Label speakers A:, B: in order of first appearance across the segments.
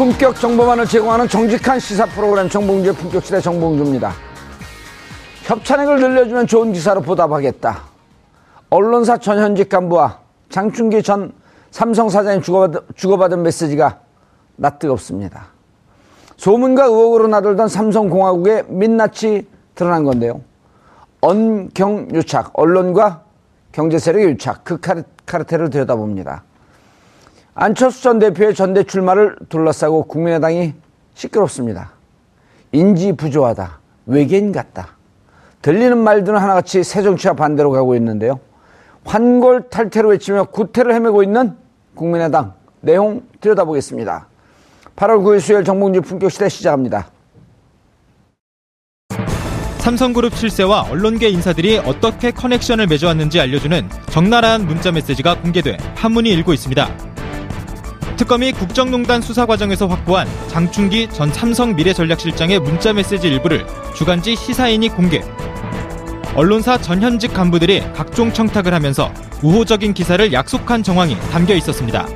A: 품격 정보만을 제공하는 정직한 시사 프로그램 정봉주의 품격시대 정봉주입니다. 협찬액을 늘려주면 좋은 기사로 보답하겠다. 언론사 전 현직 간부와 장충기 전 삼성 사장이 주고받은, 주고받은 메시지가 낯뜨겁습니다. 소문과 의혹으로 나돌던 삼성공화국의 민낯이 드러난 건데요. 언경유착, 언론과 경제세력의 유착, 그 카르텔을 들여다봅니다. 안철수 전 대표의 전대 출마를 둘러싸고 국민의당이 시끄럽습니다. 인지 부조하다, 외계인 같다. 들리는 말들은 하나같이 새정치와 반대로 가고 있는데요. 환골 탈퇴로 외치며 구태를 헤매고 있는 국민의당 내용 들여다보겠습니다. 8월 9일 수요일 정봉주 품격시대 시작합니다.
B: 삼성그룹 실세와 언론계 인사들이 어떻게 커넥션을 맺어왔는지 알려주는 적나라한 문자 메시지가 공개돼 판문이 일고 있습니다. 특검이 국정농단 수사 과정에서 확보한 장충기 전 삼성 미래전략실장의 문자 메시지 일부를 주간지 시사인이 공개. 언론사 전현직 간부들이 각종 청탁을 하면서 우호적인 기사를 약속한 정황이 담겨 있었습니다.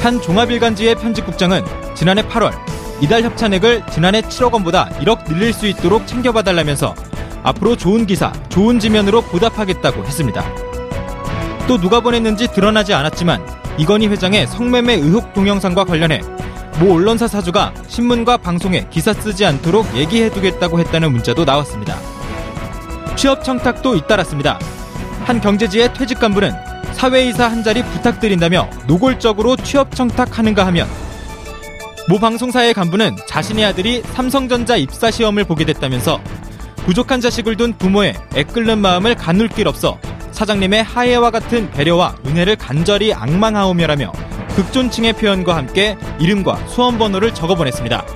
B: 한 종합일간지의 편집국장은 지난해 8월 이달 협찬액을 지난해 7억 원보다 1억 늘릴 수 있도록 챙겨봐달라면서 앞으로 좋은 기사, 좋은 지면으로 보답하겠다고 했습니다. 또 누가 보냈는지 드러나지 않았지만 이건희 회장의 성매매 의혹 동영상과 관련해 모 언론사 사주가 신문과 방송에 기사 쓰지 않도록 얘기해두겠다고 했다는 문자도 나왔습니다. 취업 청탁도 잇따랐습니다. 한 경제지의 퇴직 간부는 사회이사 한 자리 부탁드린다며 노골적으로 취업 청탁하는가 하면 모 방송사의 간부는 자신의 아들이 삼성전자 입사 시험을 보게 됐다면서 부족한 자식을 둔 부모의 애끓는 마음을 가눌 길 없어 사장님의 하해와 같은 배려와 은혜를 간절히 악망하오며라며 극존칭의 표현과 함께 이름과 수험 번호를 적어 보냈습니다.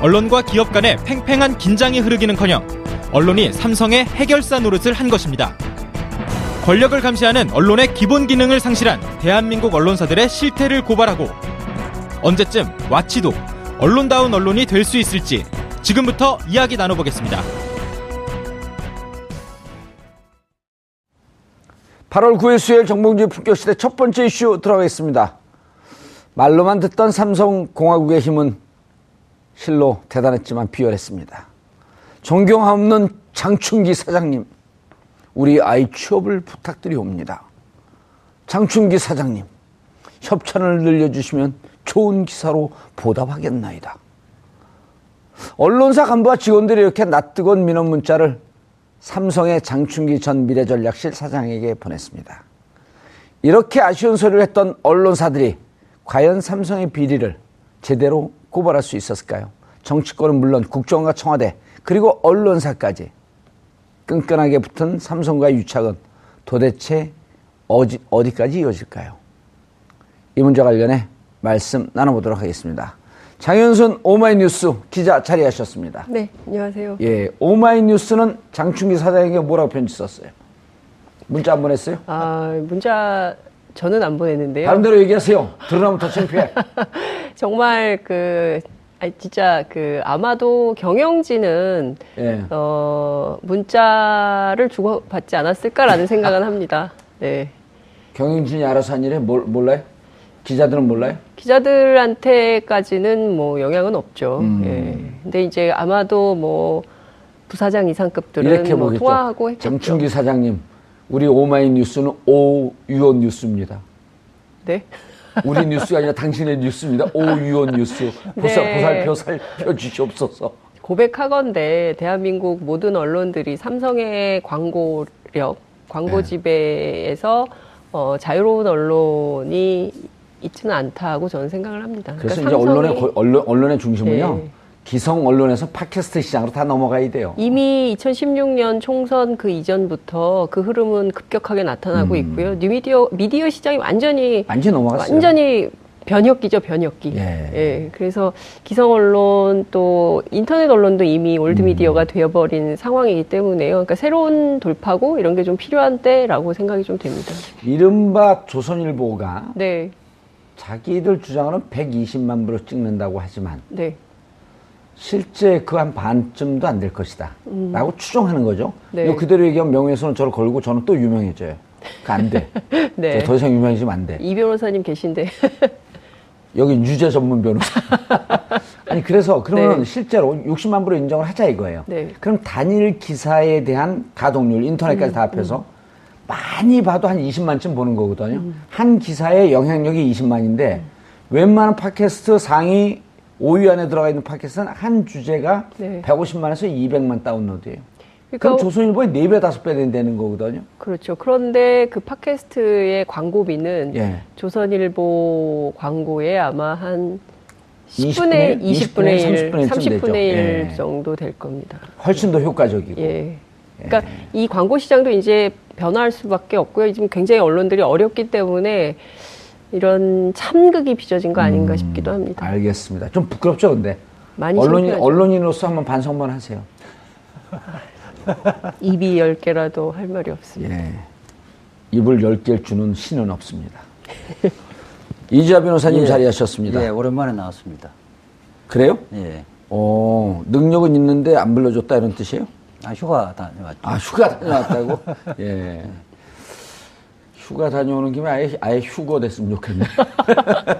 B: 언론과 기업 간의 팽팽한 긴장이 흐르기는커녕 언론이 삼성의 해결사 노릇을 한 것입니다. 권력을 감시하는 언론의 기본 기능을 상실한 대한민국 언론사들의 실태를 고발하고 언제쯤 와치도 언론다운 언론이 될 수 있을지 지금부터 이야기 나눠보겠습니다.
A: 8월 9일 수요일 정봉주의 품격시대 첫 번째 이슈 들어가겠습니다. 말로만 듣던 삼성공화국의 힘은 실로 대단했지만 비열했습니다. 존경함 없는 장충기 사장님, 우리 아이 취업을 부탁드리옵니다. 장충기 사장님, 협찬을 늘려주시면 좋은 기사로 보답하겠나이다. 언론사 간부와 직원들이 이렇게 낯뜨거운 민원 문자를 삼성의 장충기 전 미래전략실 사장에게 보냈습니다. 이렇게 아쉬운 소리를 했던 언론사들이 과연 삼성의 비리를 제대로 고발할 수 있었을까요? 정치권은 물론 국정과 청와대 그리고 언론사까지 끈끈하게 붙은 삼성과의 유착은 도대체 어디, 어디까지 이어질까요? 이 문제 관련해 말씀 나눠보도록 하겠습니다. 장현순 오마이뉴스 기자 자리하셨습니다.
C: 네, 안녕하세요.
A: 예, 오마이뉴스는 장충기 사장에게 뭐라고 편지 썼어요? 문자 안 보냈어요?
C: 아, 문자 저는 안 보냈는데요.
A: 다른 대로 얘기하세요. 드러나면 더 창피해.
C: 정말 그 아니, 진짜 그 아마도 경영진은
A: 예.
C: 어, 문자를 주고 받지 않았을까라는 생각은 합니다. 네.
A: 경영진이 알아서 한 일에 몰, 몰라요? 기자들은 몰라요?
C: 기자들한테까지는 뭐 영향은 없죠.
A: 음.
C: 예. 근데 이제 아마도 뭐 부사장 이상급들은
A: 이렇게
C: 뭐
A: 보겠죠.
C: 통화하고 했겠죠.
A: 장충기 사장님, 우리 오마이뉴스는 오유원 뉴스입니다.
C: 네.
A: 우리 뉴스가 아니라 당신의 뉴스입니다. 오유원 뉴스. 보살,
C: 네.
A: 보살펴 살펴 주시옵소서.
C: 고백하건대 대한민국 모든 언론들이 삼성의 광고력, 광고
A: 네.
C: 지배에서 어, 자유로운 언론이 있지는 않다고 저는 생각을 합니다.
A: 그래서
C: 그러니까
A: 이제 언론의,
C: 삼성이
A: 거- 언론, 언론의 중심은요.
C: 네.
A: 기성 언론에서 팟캐스트 시장으로 다 넘어가야 돼요.
C: 이미 2016년 총선 그 이전부터 그 흐름은 급격하게 나타나고
A: 음.
C: 있고요. 뉴미디어 미디어 시장이 완전히
A: 완전히 넘어갔어요.
C: 완전히 변혁기죠, 변혁기.
A: 예.
C: 그래서 기성 언론 또 인터넷 언론도 이미 old
A: 음.
C: 미디어가 되어버린 상황이기 때문에요. 그러니까 새로운 돌파구 이런 게 좀 필요한 때라고 생각이 좀 됩니다.
A: 이른바 조선일보가
C: 네,
A: 자기들 주장으로는 120만 부를 찍는다고 하지만
C: 네,
A: 실제 그 한 반쯤도 안 될 것이다. 라고 추정하는 거죠.
C: 네.
A: 이거 그대로 얘기하면 명예훼손은 저를 걸고 저는 또 유명해져요. 그안 돼.
C: 네.
A: 저더 이상 유명해지면 안 돼.
C: 이 변호사님 계신데.
A: 여기 유죄 전문 변호사. 아니, 그래서 그러면
C: 네.
A: 실제로 60만 부로 인정을 하자 이거예요.
C: 네.
A: 그럼 단일 기사에 대한 가동률, 인터넷까지
C: 음,
A: 다 합해서 많이 봐도 한 20만쯤 보는 거거든요.
C: 음.
A: 한 기사의 영향력이 20만인데 웬만한 팟캐스트 상위 5위 안에 들어가 있는 팟캐스트는 한 주제가
C: 네.
A: 150만에서 200만 다운로드예요.
C: 그러니까
A: 그럼 조선일보의 4배, 5배 된다는 거거든요.
C: 그렇죠. 그런데 그 팟캐스트의 광고비는
A: 예.
C: 조선일보 광고에 아마 한
A: 20분의
C: 10분의 20분의 1,
A: 30분의 1쯤
C: 30분의 1
A: 되죠. 예.
C: 정도 될 겁니다.
A: 훨씬 더 효과적이고.
C: 예. 그러니까 이 광고 시장도 이제 변화할 수밖에 없고요. 지금 굉장히 언론들이 어렵기 때문에 이런 참극이 빚어진 거 아닌가 싶기도 합니다.
A: 알겠습니다. 좀 부끄럽죠, 근데.
C: 많이
A: 언론인,
C: 창피하죠.
A: 언론인으로서 한번 반성만 하세요.
C: 입이 열 개라도 할 말이 없습니다.
A: 예. 입을 열 개를 주는 신은 없습니다. 이지아 변호사님
D: 예.
A: 자리하셨습니다.
D: 예, 오랜만에 나왔습니다.
A: 그래요?
D: 예.
A: 어, 능력은 있는데 안 불러줬다 이런 뜻이에요?
D: 아, 휴가 다녀왔죠.
A: 아, 휴가 다녀왔다고? 예. 휴가 다녀오는 김에 아예, 아예 휴거 됐으면 좋겠네.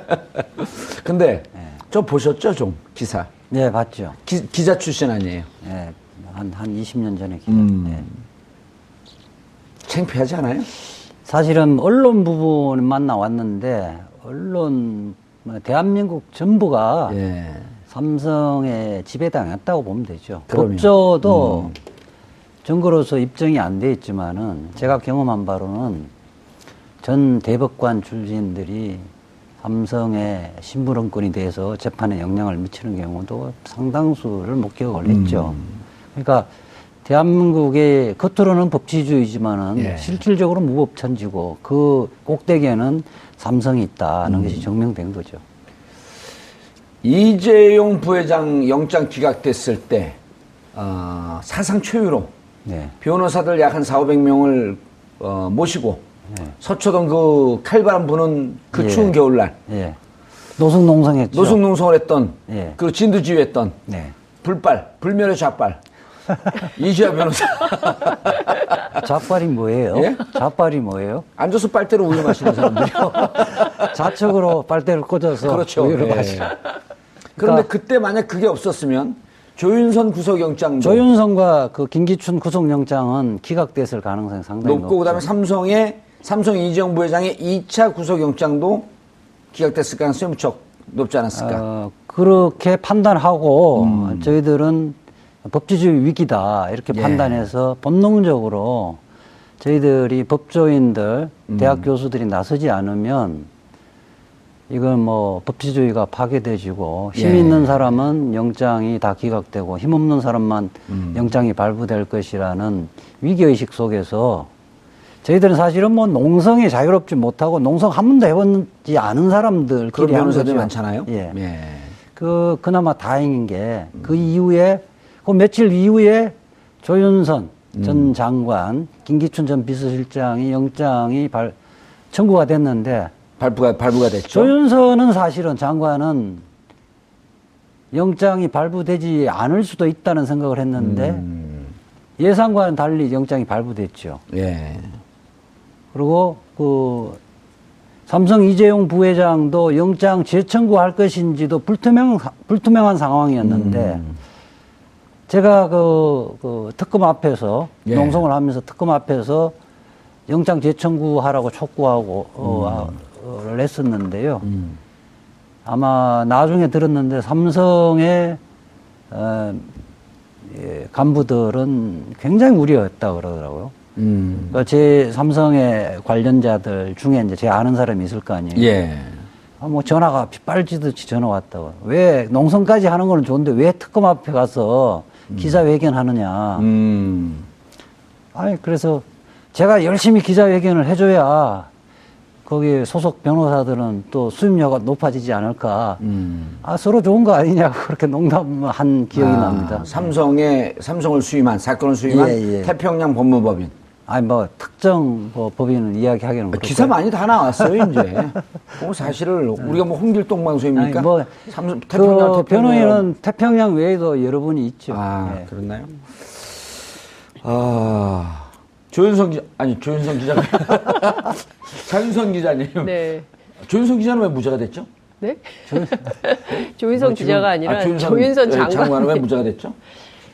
A: 근데, 저 보셨죠, 좀, 기사?
D: 네, 봤죠.
A: 기, 기자 출신 아니에요?
D: 예. 한, 한 20년 전에 기자.
A: 음.
D: 예.
A: 창피하지 않아요?
D: 사실은 언론 부분만 나왔는데, 언론, 뭐 대한민국 전부가
A: 예.
D: 삼성에 지배당했다고 보면 되죠.
A: 그럼요.
D: 법조도
A: 음.
D: 증거로서 입증이 안 돼 있지만은 제가 경험한 바로는 전 대법관 출신들이 삼성의 신불원권이 대해서 재판에 영향을 미치는 경우도 상당수를 목격을 했죠.
A: 음.
D: 그러니까 대한민국의 겉으로는 법치주의지만은
A: 예.
D: 실질적으로 무법천지고 그 꼭대기에는 삼성이 있다는
A: 음.
D: 것이 증명된 거죠.
A: 이재용 부회장 영장 기각됐을 때, 어, 사상 초유로
D: 네.
A: 변호사들 약 한 4, 500명을 어, 모시고 서초동 그 칼바람 부는 그
D: 예.
A: 추운 겨울날
D: 예. 노숙농성했죠.
A: 노숙농성을 했던
D: 예.
A: 그 진두지휘했던
D: 네.
A: 불발, 불멸의 좌발 이지아 변호사
D: 좌빨이 뭐예요?
A: 예?
D: 좌빨이 뭐예요?
A: 앉아서 빨대로 우유 마시는 사람들이요.
D: 좌측으로 빨대를 꽂아서
A: 그렇죠.
D: 우유를
A: 예.
D: 마시죠.
A: 그런데 그때 만약 그게 없었으면 조윤선 구속영장도
D: 조윤성과 그 김기춘 구속영장은 기각됐을 가능성이 상당히
A: 높고 그다음에 삼성의 삼성 이재용 부회장의 2차 구속영장도 기각됐을 가능성이 무척 높지 않았을까?
D: 어, 그렇게 판단하고
A: 음.
D: 저희들은 법치주의 위기다 이렇게
A: 예.
D: 판단해서 본능적으로 저희들이 법조인들,
A: 음.
D: 대학 교수들이 나서지 않으면 이건 뭐 법치주의가 파괴되지고 힘
A: 예.
D: 있는 사람은 영장이 다 기각되고 힘 없는 사람만
A: 음.
D: 영장이 발부될 것이라는 위기의식 속에서 저희들은 사실은 뭐 농성에 자유롭지 못하고 농성 한 번도 해보지 않은 사람들끼리
A: 변호사들이
D: 거죠.
A: 많잖아요.
D: 예.
A: 예.
D: 그 그나마 다행인 게그 이후에 그 며칠 이후에 조윤선
A: 음.
D: 전 장관, 김기춘 전 비서실장이 영장이 발 청구가 됐는데
A: 발부가 발부가 됐죠.
D: 조윤선은 사실은 장관은 영장이 발부되지 않을 수도 있다는 생각을 했는데
A: 음.
D: 예상과는 달리 영장이 발부됐죠.
A: 예.
D: 그리고 그 삼성 이재용 부회장도 영장 재청구할 것인지도 불투명 불투명한 상황이었는데
A: 음.
D: 제가 그, 그 특검 앞에서
A: 예.
D: 농성을 하면서 특검 앞에서 영장 재청구하라고 촉구하고 어, 아, 를 했었는데요.
A: 음.
D: 아마 나중에 들었는데 삼성의 어, 예, 간부들은 굉장히 우려했다 그러더라고요.
A: 음.
D: 그러니까 제 삼성의 관련자들 중에 이제 제 아는 사람이 있을 거 아니에요.
A: 예.
D: 아, 뭐 전화가 빗발지듯이 전화 왔다고. 왜 농성까지 하는 거는 좋은데 왜 특검 앞에 가서 기자회견 하느냐.
A: 음.
D: 아니 그래서 제가 열심히 기자회견을 해줘야 거기 소속 변호사들은 또 수임료가 높아지지 않을까.
A: 음.
D: 아 서로 좋은 거 아니냐고 그렇게 농담한 기억이
A: 아,
D: 납니다.
A: 삼성의 삼성을 수임한 사건을 수임한
D: 예, 예.
A: 태평양 법무법인.
D: 아니 뭐 특정 뭐 법인은 이야기하기는 그렇고.
A: 기사 많이 다 나왔어요 이제. 뭐 사실을 우리가 뭐 홍길동 방송입니까?
D: 아니, 뭐,
A: 삼성
D: 그
A: 태평양 태평양
D: 변호인은 태평양 외에도 여러 분이 있죠.
A: 아
D: 예.
A: 그렇나요? 아 조윤성 기자 아니 조윤성 기자가 장윤선 기자님.
C: 네.
A: 조윤성 기자는 왜 무죄가 됐죠?
C: 네? 조윤선
A: 뭐
C: 기자가 아니라
A: 아,
C: 조윤선,
A: 예, 장관 은 왜
C: 장관.
A: 무죄가 됐죠?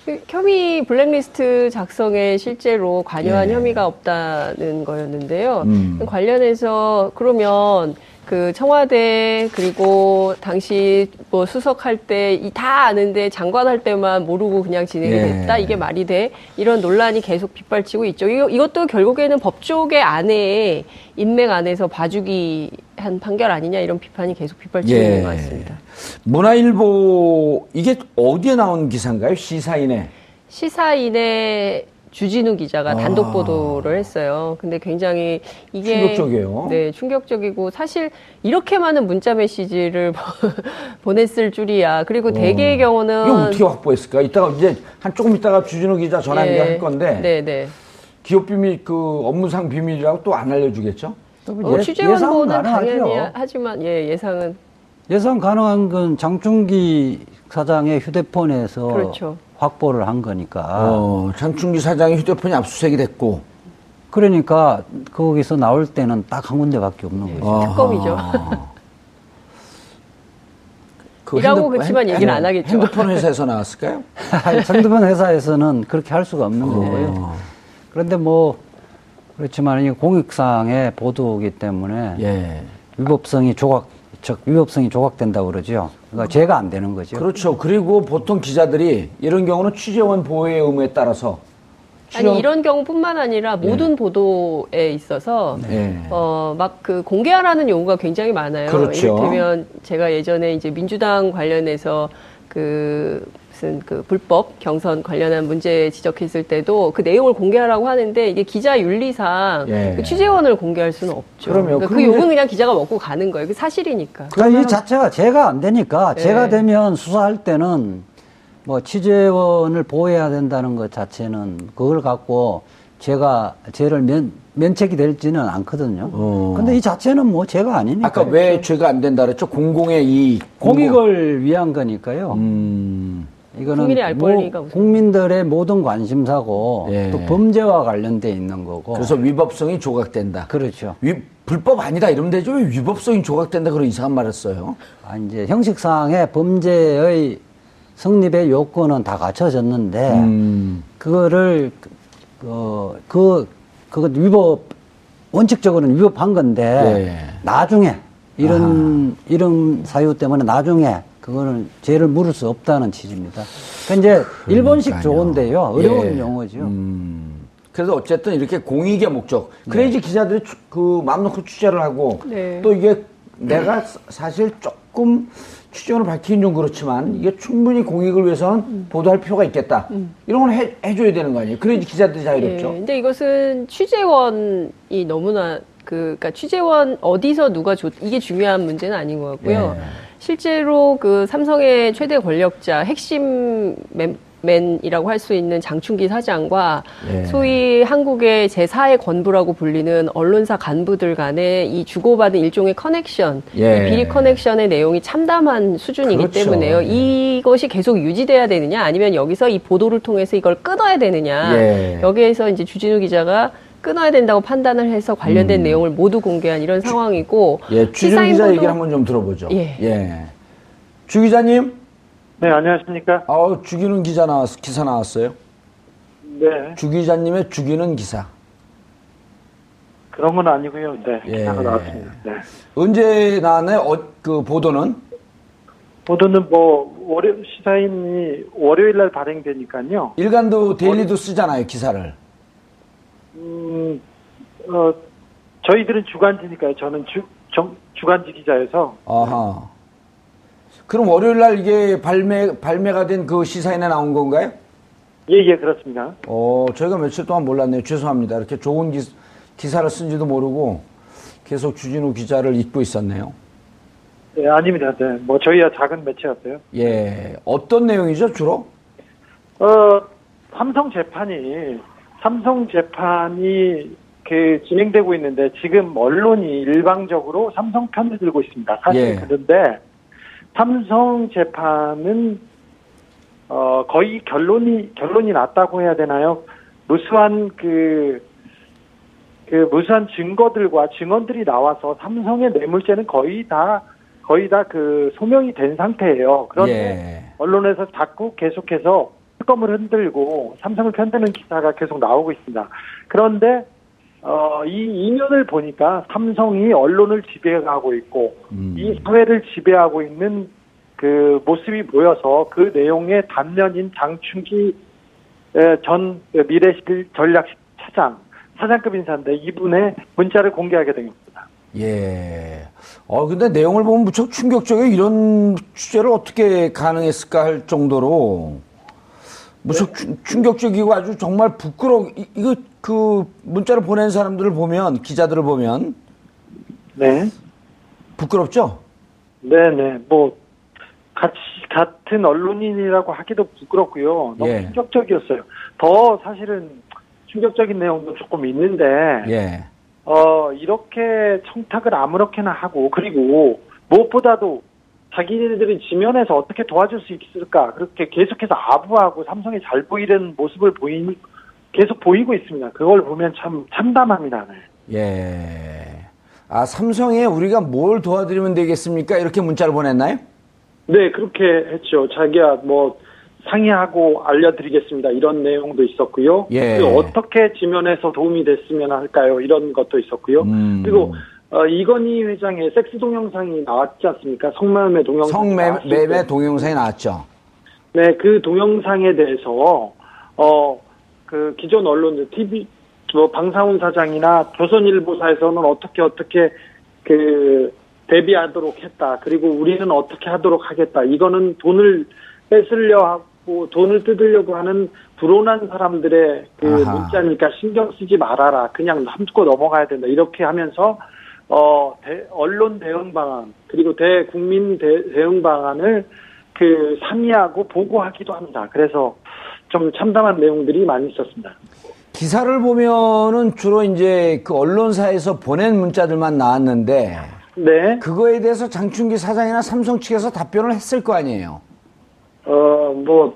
C: 그 혐의 블랙리스트 작성에 실제로 관여한
A: 예.
C: 혐의가 없다는 거였는데요.
A: 음.
C: 관련해서 그러면 그 청와대 그리고 당시 뭐 수석할 때 다 아는데 장관할 때만 모르고 그냥 진행이
A: 예.
C: 됐다 이게 말이 돼 이런 논란이 계속 빗발치고 있죠. 이거, 이것도 결국에는 법조계 안에 인맥 안에서 봐주기 한 판결 아니냐 이런 비판이 계속 빗발치고
A: 예.
C: 있는 것 같습니다.
A: 문화일보 이게 어디에 나온 기사인가요? 시사인에.
C: 시사인의 주진우 기자가
A: 아.
C: 단독 보도를 했어요. 근데 굉장히 이게
A: 충격적이에요.
C: 네, 충격적이고 사실 이렇게 많은 문자 메시지를 보냈을 줄이야. 그리고 대개의 경우는
A: 어. 이거 어떻게 확보했을까? 이따가 이제 한 조금 있다가 주진우 기자 전화
C: 예.
A: 연결할 건데
C: 네, 네.
A: 기업 비밀 그 업무상 비밀이라고 또 안 알려주겠죠?
C: 어,
D: 예-
C: 취재원 보는. 당연히 하지만 예, 예상은
D: 예상 가능한 건 장충기 사장의 휴대폰에서
C: 그렇죠.
D: 확보를 한 거니까.
A: 어, 장충기 사장의 휴대폰이 압수수색이 됐고
D: 그러니까 거기서 나올 때는 딱 한 군데밖에 없는 거죠.
C: 특검이죠.
A: 아하. 그
C: 이라고
A: 핸드폰-
C: 그렇지만
A: 핸-
C: 얘기는 안 하겠죠.
A: 핸드폰 회사에서 나왔을까요?
D: 상대방 회사에서는 그렇게 할 수가 없는
A: 어.
D: 거고요. 그런데 뭐 그렇지만 이 공익상의 보도이기 때문에
A: 예.
D: 위법성이 조각, 즉 위법성이 조각된다고 그러죠. 그러니까 죄가 안 되는 거죠.
A: 그렇죠. 그리고 보통 기자들이 이런 경우는 취재원 보호의 의무에 따라서 취재원-
C: 아니 이런 경우뿐만 아니라 모든 보도에 있어서
A: 예.
C: 어, 막 그 공개하라는 요구가 굉장히 많아요.
A: 그렇죠.
C: 이를테면 제가 예전에 이제 민주당 관련해서 그 무슨 그 불법 경선 관련한 문제 지적했을 때도 그 내용을 공개하라고 하는데 이게 기자 윤리상
A: 예.
C: 그 취재원을 공개할 수는 없죠.
A: 그럼요.
C: 그러니까 그 욕은 그냥 기자가 먹고 가는 거예요. 그 사실이니까.
D: 그러니까 이 자체가 죄가 안 되니까
C: 네.
D: 죄가 되면 수사할 때는 뭐 취재원을 보호해야 된다는 것 자체는 그걸 갖고 죄가 죄를 면, 면책이 될지는 않거든요.
A: 어.
D: 근데 이 자체는 뭐 죄가 아니니까.
A: 아까 왜 죄가 안 된다 그랬죠? 공공의 이익.
D: 공익을 위한 거니까요.
A: 음.
D: 이거는 뭐
C: 권리가 우선.
D: 국민들의 모든 관심사고
A: 예.
D: 또 범죄와 관련돼 있는 거고.
A: 그래서 위법성이 조각된다.
D: 그렇죠.
A: 위, 불법 아니다 이러면 되죠. 왜 위법성이 조각된다 그런 이상한 말을 써요?
D: 아, 이제 형식상의 범죄의 성립의 요건은 다 갖춰졌는데
A: 음.
D: 그거를 어, 그 그것 위법 원칙적으로는 위법한 건데
A: 예.
D: 나중에 이런 이런 사유 때문에 나중에 그거는 죄를 물을 수 없다는 취지입니다. 그 이제 일본식
A: 그러니까요.
D: 조어인데요. 어려운
A: 예.
D: 용어죠.
A: 음. 그래서 어쨌든 이렇게 공익의 목적. 그래야지 기자들이 추- 그 마음 놓고 취재를 하고
C: 네.
A: 또 이게 내가 사- 사실 조금 취재원을 밝히긴 좀 그렇지만 이게 충분히 공익을 위해서는 보도할 필요가 있겠다. 이런 건 해, 해줘야 되는 거 아니에요? 그래야지 기자들이
C: 예,
A: 자유롭죠.
C: 근데 이것은 취재원이 너무나 그, 그러니까 취재원 어디서 누가 줬, 이게 중요한 문제는 아닌 것 같고요.
A: 예.
C: 실제로 그 삼성의 최대 권력자, 핵심 man, man이라고 할 수 있는 장충기 사장과
A: 예.
C: 소위 한국의 제4의 권부라고 불리는 언론사 간부들 간의 이 주고받은 일종의 커넥션,
A: 예.
C: 이 비리 커넥션의 내용이 참담한 수준이기
A: 그렇죠.
C: 때문에요.
A: 예.
C: 이것이 계속 유지돼야 되느냐, 아니면 여기서 이 보도를 통해서 이걸 끊어야 되느냐.
A: 예.
C: 여기에서 이제 주진우 기자가 끊어야 된다고 판단을 해서 관련된 내용을 모두 공개한 이런 상황이고
A: 음. 예, 주준 기자 얘기를 한번 좀 들어보죠.
C: 예.
A: 주 기자님,
E: 네, 안녕하십니까.
A: 아 죽이는 기자 나왔, 기사 나왔어요.
E: 네,
A: 주 기자님의 죽이는 기사.
E: 그런 건 아니고요. 네,
A: 예.
E: 기사가 나왔습니다. 네.
A: 언제 나왔나요? 어, 그 보도는?
E: 보도는 뭐, 월요, 시사인이 월요일 날 발행되니까요.
A: 일간도 데일리도 쓰잖아요, 기사를.
E: 음, 어, 저희들은 주간지니까요. 저는 주, 정, 주간지 기자여서.
A: 아하. 그럼 월요일 날 이게 발매, 발매가 된 그 시사인에 나온 건가요?
E: 예, 예, 그렇습니다.
A: 어, 저희가 며칠 동안 몰랐네요. 죄송합니다. 이렇게 좋은 기, 기사를 쓴지도 모르고 계속 주진우 기자를 잊고 있었네요.
E: 네, 아닙니다. 네, 뭐, 저희야 작은 매체였어요.
A: 예. 어떤 내용이죠, 주로?
E: 어, 삼성 재판이, 삼성 재판이 그 진행되고 있는데 지금 언론이 일방적으로 삼성 편을 들고 있습니다. 사실
A: 예.
E: 그런데 삼성 재판은 어, 거의 결론이, 결론이 났다고 해야 되나요? 무수한 그, 그 무수한 증거들과 증언들이 나와서 삼성의 뇌물죄는 거의 다, 거의 다 그 소명이 된 상태예요. 그런데
A: 예.
E: 언론에서 자꾸 계속해서 특검을 흔들고 삼성을 편드는 기사가 계속 나오고 있습니다. 그런데 어, 이 이면을 보니까 삼성이 언론을 지배하고 있고
A: 음.
E: 이 사회를 지배하고 있는 그 모습이 보여서 그 내용의 단면인 장충기 에, 전 미래실 전략 차장 사장급 인사인데 이분의 문자를 공개하게 된 겁니다.
A: 예. 어, 근데 내용을 보면 무척 충격적이에요. 이런 취재를 어떻게 가능했을까 할 정도로 무척 충- 충격적이고 아주 정말 부끄러워. 이- 이거 그 문자를 보낸 사람들을 보면, 기자들을 보면
E: 네.
A: 부끄럽죠?
E: 네 네, 뭐, 같이, 같은 언론인이라고 하기도 부끄럽고요. 너무
A: 예.
E: 충격적이었어요. 더 사실은 충격적인 내용도 조금 있는데,
A: 예.
E: 어, 이렇게 청탁을 아무렇게나 하고, 그리고 무엇보다도 자기네들이 지면에서 어떻게 도와줄 수 있을까, 그렇게 계속해서 아부하고 삼성이 잘 보이는 모습을 보이, 계속 보이고 있습니다. 그걸 보면 참 참담합니다. 네.
A: 예. 아, 삼성에 우리가 뭘 도와드리면 되겠습니까? 이렇게 문자를 보냈나요?
E: 네, 그렇게 했죠. 자기야, 뭐, 상의하고 알려드리겠습니다. 이런 내용도 있었고요.
A: 예.
E: 그리고 어떻게 지면에서 도움이 됐으면 할까요? 이런 것도 있었고요.
A: 음.
E: 그리고, 어, 이건희 회장의 섹스 동영상이 나왔지 않습니까? 성매매 동영상.
A: 성매매 동영상이 나왔죠.
E: 네, 그 동영상에 대해서, 어, 그 기존 언론들, TV, 뭐, 방사훈 사장이나 조선일보사에서는 어떻게 어떻게 그, 대비하도록 했다. 그리고 우리는 어떻게 하도록 하겠다. 이거는 돈을 뺏으려 하고 돈을 뜯으려고 하는 불온한 사람들의 그
A: 아하.
E: 문자니까 신경 쓰지 말아라. 그냥 함고 넘어가야 된다. 이렇게 하면서 어, 대- 언론 대응 방안 그리고 대국민 대, 대응 방안을 그 상의하고 보고하기도 합니다. 그래서 좀 참담한 내용들이 많이 있었습니다.
A: 기사를 보면은 주로 이제 그 언론사에서 보낸 문자들만 나왔는데
E: 네,
A: 그거에 대해서 장충기 사장이나 삼성 측에서 답변을 했을 거 아니에요.
E: 어, 뭐,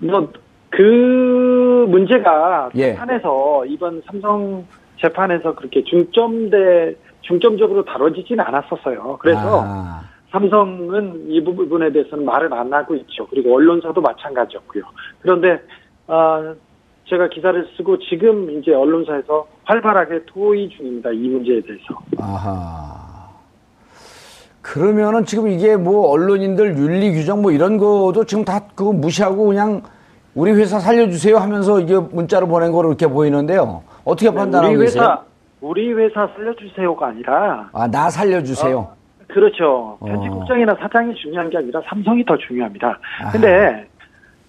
E: 뭐, 그 문제가
A: 예.
E: 재판에서 이번 삼성 재판에서 그렇게 중점대 중점적으로 다뤄지지는 않았었어요. 그래서
A: 아,
E: 삼성은 이 부분에 대해서는 말을 안 하고 있죠. 그리고 언론사도 마찬가지였고요. 그런데 아, 제가 기사를 쓰고 지금 이제 언론사에서 활발하게 토의 중입니다. 이 문제에 대해서.
A: 아하. 그러면은 지금 이게 뭐 언론인들 윤리 규정 뭐 이런 거도 지금 다 그거 무시하고 그냥 우리 회사 살려주세요 하면서 이게 문자를 보낸 거로 이렇게 보이는데요. 어떻게 판단하고
E: 네, 우리
A: 계세요?
E: 회사 우리 회사 살려주세요가 아니라
A: 아, 나 살려주세요.
E: 그렇죠.
A: 어.
E: 편집국장이나 사장이 중요한 게 아니라 삼성이 더 중요합니다.
A: 아하.
E: 근데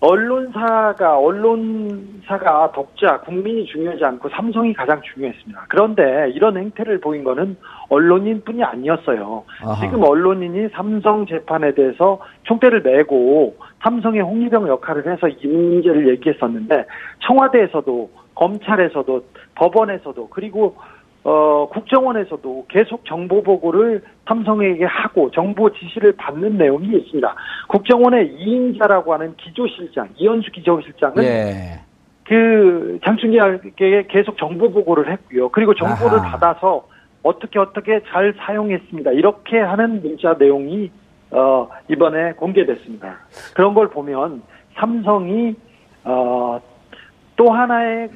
E: 언론사가 언론사가 독자 국민이 중요하지 않고 삼성이 가장 중요했습니다. 그런데 이런 행태를 보인 거는 언론인뿐이 아니었어요.
A: 아하.
E: 지금 언론인이 삼성 재판에 대해서 총대를 메고 삼성의 홍위병 역할을 해서 이 문제를 얘기했었는데 청와대에서도 검찰에서도 법원에서도 그리고 어, 국정원에서도 계속 정보 보고를 삼성에게 하고 정보 지시를 받는 내용이 있습니다. 국정원의 이인자라고 하는 기조실장, 이현수 기조실장은
A: 예.
E: 그 장충기에게 계속 정보 보고를 했고요. 그리고 정보를
A: 아하.
E: 받아서 어떻게 어떻게 잘 사용했습니다. 이렇게 하는 문자 내용이 어, 이번에 공개됐습니다. 그런 걸 보면 삼성이 어, 또 하나의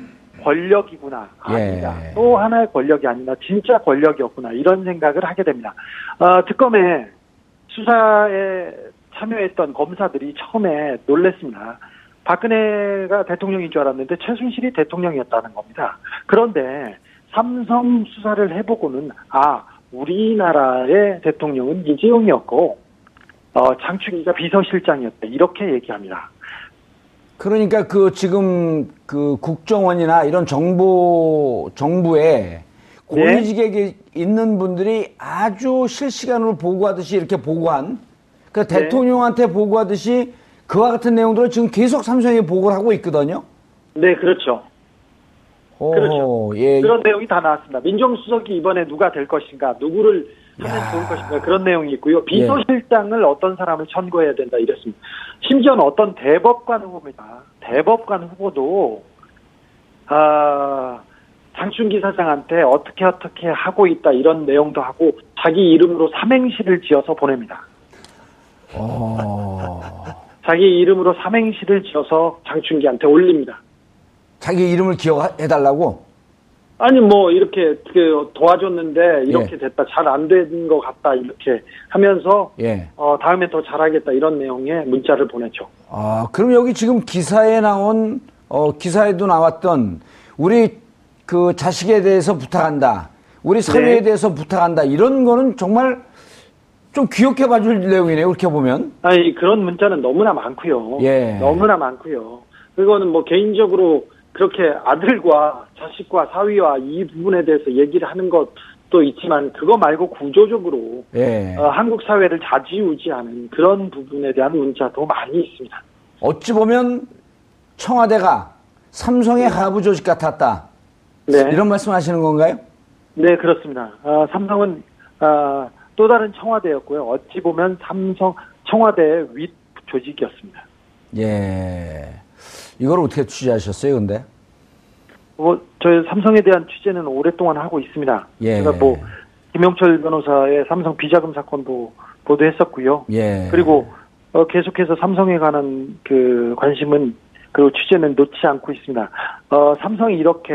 E: 권력이구나 아니다.
A: 예.
E: 또 하나의 권력이 아니라 진짜 권력이었구나 이런 생각을 하게 됩니다. 어, 특검에 수사에 참여했던 검사들이 처음에 놀랬습니다. 박근혜가 대통령인 줄 알았는데 최순실이 대통령이었다는 겁니다. 그런데 삼성 수사를 해보고는 아 우리나라의 대통령은 이재용이었고 어, 장충기가 비서실장이었다 이렇게 얘기합니다.
A: 그러니까 그 지금 그 국정원이나 이런 정보 정부에 고위직에 계- 있는 분들이 아주 실시간으로 보고하듯이 이렇게 보고한 그
E: 네.
A: 대통령한테 보고하듯이 그와 같은 내용들을 지금 계속 삼성에 보고를 하고 있거든요.
E: 네 그렇죠.
A: 오,
E: 그렇죠.
A: 예.
E: 그런 내용이 다 나왔습니다. 민정수석이 이번에 누가 될 것인가, 누구를 하면
A: 야.
E: 좋을 것인가 그런 내용이 있고요. 비서실장을 어떤 사람을 천거해야 된다 이랬습니다. 심지어는 어떤 대법관 후보입니다. 대법관 후보도 아, 장충기 사장한테 어떻게 어떻게 하고 있다 이런 내용도 하고 자기 이름으로 삼행시를 지어서 보냅니다.
A: 어,
E: 자기 이름으로 삼행시를 지어서 장충기한테 올립니다.
A: 자기 이름을 기억해달라고.
E: 아니 뭐 이렇게 그 도와줬는데 이렇게
A: 예.
E: 됐다 잘 안 된 것 같다 이렇게 하면서
A: 예.
E: 어 다음에 더 잘하겠다 이런 내용의 문자를 보냈죠.
A: 아, 그럼 여기 지금 기사에 나온, 어, 기사에도 나왔던, 우리 그 자식에 대해서 부탁한다. 우리 사회에
E: 네.
A: 대해서 부탁한다. 이런 거는 정말 좀 귀엽게 봐줄 내용이네요. 그렇게 보면.
E: 아니 그런 문자는 너무나 많고요.
A: 예.
E: 너무나 많고요. 그거는 뭐 개인적으로 그렇게 아들과 자식과 사위와 이 부분에 대해서 얘기를 하는 것도 있지만 그거 말고 구조적으로
A: 예.
E: 어, 한국 사회를 좌지우지하는 그런 부분에 대한 문자도 많이 있습니다.
A: 어찌 보면 청와대가 삼성의 하부 조직 같았다.
E: 네.
A: 이런 말씀 하시는 건가요?
E: 네, 그렇습니다. 아, 삼성은 아, 또 다른 청와대였고요. 어찌 보면 삼성 청와대의 윗 조직이었습니다.
A: 예. 이걸 어떻게 취재하셨어요, 근데?
E: 뭐 저희 삼성에 대한 취재는 오랫동안 하고 있습니다.
A: 예.
E: 제가 뭐 김영철 변호사의 삼성 비자금 사건도 보도했었고요.
A: 예.
E: 그리고 어, 계속해서 삼성에 관한 그 관심은 그리고 취재는 놓지 않고 있습니다. 어, 삼성이 이렇게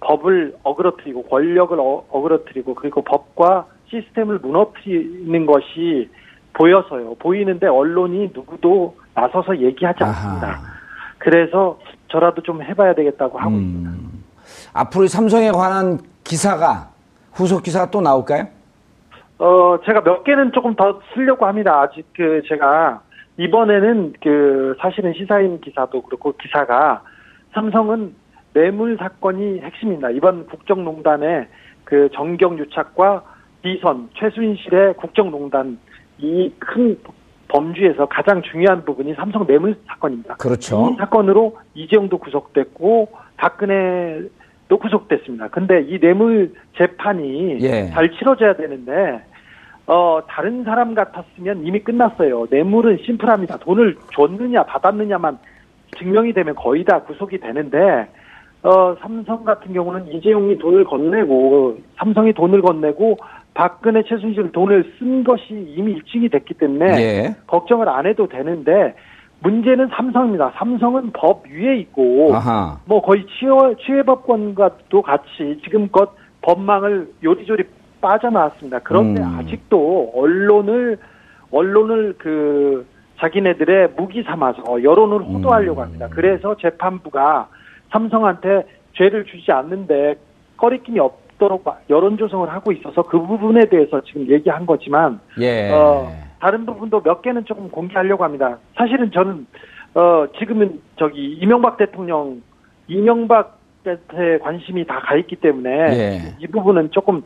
E: 법을 어그러뜨리고 권력을 어, 어그러뜨리고 그리고 법과 시스템을 무너뜨리는 것이 보여서요. 보이는데 언론이 누구도 나서서 얘기하지 않습니다.
A: 아하.
E: 그래서 저라도 좀 해봐야 되겠다고 하고 있습니다.
A: 음. 앞으로 이 삼성에 관한 기사가, 후속 기사가 또 나올까요?
E: 어, 제가 몇 개는 조금 더 쓰려고 합니다. 아직 그 제가 이번에는 그 사실은 시사인 기사도 그렇고 기사가 삼성은 뇌물 사건이 핵심입니다. 이번 국정농단의 그 정경 유착과 비선 최순실의 국정농단 이 큰 범주에서 가장 중요한 부분이 삼성 뇌물 사건입니다.
A: 그렇죠.
E: 이 사건으로 이재용도 구속됐고 박근혜도 구속됐습니다. 근데 이 뇌물 재판이
A: 예.
E: 잘 치러져야 되는데 어 다른 사람 같았으면 이미 끝났어요. 뇌물은 심플합니다. 돈을 줬느냐 받았느냐만 증명이 되면 거의 다 구속이 되는데 어 삼성 같은 경우는 이재용이 돈을 건네고 삼성이 돈을 건네고 박근혜 최순실 돈을 쓴 것이 이미 입증이 됐기 때문에
A: 예.
E: 걱정을 안 해도 되는데 문제는 삼성입니다. 삼성은 법 위에 있고
A: 아하.
E: 뭐 거의 치해, 치해법권과도 같이 지금껏 법망을 요리조리 빠져나왔습니다. 그런데
A: 음.
E: 아직도 언론을 언론을 그 자기네들의 무기 삼아서 여론을 호도하려고
A: 음.
E: 합니다. 그래서 재판부가 삼성한테 죄를 주지 않는데 꺼리낌이 없, 있도록 마- 여론 조성을 하고 있어서 그 부분에 대해서 지금 얘기한 거지만
A: 예.
E: 어, 다른 부분도 몇 개는 조금 공개하려고 합니다. 사실은 저는 어, 지금은 저기 이명박 대통령 이명박한테 관심이 다 가 있기 때문에
A: 예.
E: 이 부분은 조금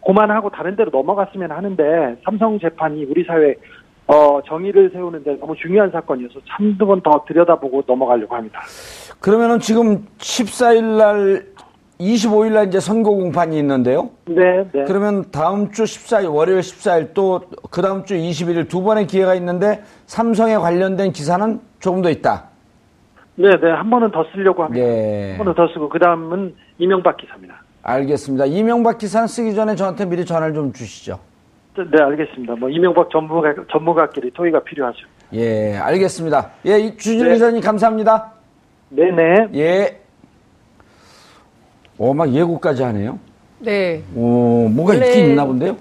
E: 고만하고 다른 데로 넘어갔으면 하는데 삼성 재판이 우리 사회 어, 정의를 세우는데 너무 중요한 사건이어서 한두 번 더 들여다보고 넘어가려고 합니다.
A: 그러면은 지금 14일 날 25일 날 이제 선거 공판이 있는데요.
E: 네, 네.
A: 그러면 다음 주 14일 월요일 14일 또 그 다음 주 21일 두 번의 기회가 있는데 삼성에 관련된 기사는 조금 더 있다.
E: 네, 네. 한 번은 더 쓰려고 합니다.
A: 예.
E: 한 번은 더 쓰고 그 다음은 이명박 기사입니다.
A: 알겠습니다. 이명박 기사는 쓰기 전에 저한테 미리 전화를 좀 주시죠.
E: 네, 알겠습니다. 뭐 이명박 전문가 전문가끼리 토의가 필요하죠.
A: 예, 알겠습니다. 예, 이 주진우
E: 네.
A: 기자님 감사합니다.
E: 네, 네.
A: 예. 어, 막 예고까지 하네요.
C: 네.
A: 어, 뭔가
C: 원래-
A: 있긴 있나 본데요?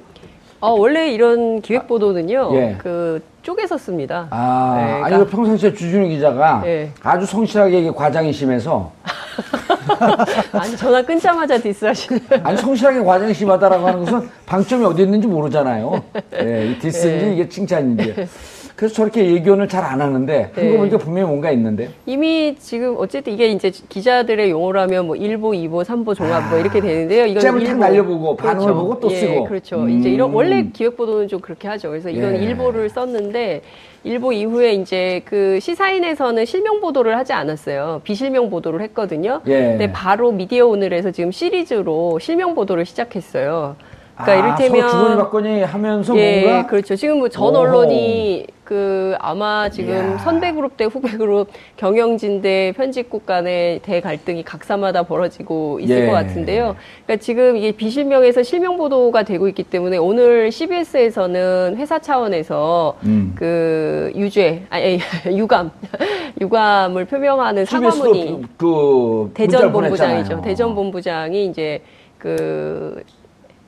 C: 어, 원래 이런 기획 보도는요.
A: 예.
C: 그 쪼개서 씁니다.
A: 아,
C: 네,
A: 아니,
C: 그러니까-
A: 그 평상시에 주진우 기자가
C: 예.
A: 아주 성실하게 이게 과장이 심해서
C: 아니 전화 끊자마자 디스하시는.
A: 아니 성실하게 과장이 심하다라고 하는 것은 방점이 어디 있는지 모르잖아요. 예, 이 디스인지
C: 예.
A: 이게 칭찬인지. 그래서 저렇게 예견을 잘 안 하는데 한
C: 예.
A: 거 보니까 분명히 뭔가 있는데.
C: 이미 지금 어쨌든 이게 이제 기자들의 용어로 하면 뭐 1보, 2보, 3보 종합 뭐 이렇게 되는데요. 이건
A: 잼을 탁. 날려보고 반응을 보고 또
C: 예,
A: 쓰고.
C: 그렇죠. 이제 이런
A: 음.
C: 원래 기획 보도는 좀 그렇게 하죠. 그래서 이건
A: 예.
C: 일보를 썼는데 일보 이후에 이제 그 시사인에서는 실명 보도를 하지 않았어요. 비실명 보도를 했거든요.
A: 예.
C: 근데 바로 미디어 오늘에서 지금 시리즈로 실명 보도를 시작했어요. 그러니까
A: 아,
C: 이를테면
A: 서로 주거니 받거니 하면서
C: 예,
A: 뭔가
C: 그렇죠. 지금 뭐 전. 언론이 그 아마 지금
A: 이야.
C: 선배 그룹 대 후배 그룹 경영진 대 편집국 간의 대 갈등이 각사마다 벌어지고 있을
A: 예.
C: 것 같은데요. 그러니까 지금 이게 비실명에서 실명 보도가 되고 있기 때문에 오늘 CBS에서는 회사 차원에서
A: 음.
C: 그 유죄, 아니 유감, 유감을 표명하는 사과문이
A: 그
C: 대전 본부장이죠. 대전 본부장이 이제 그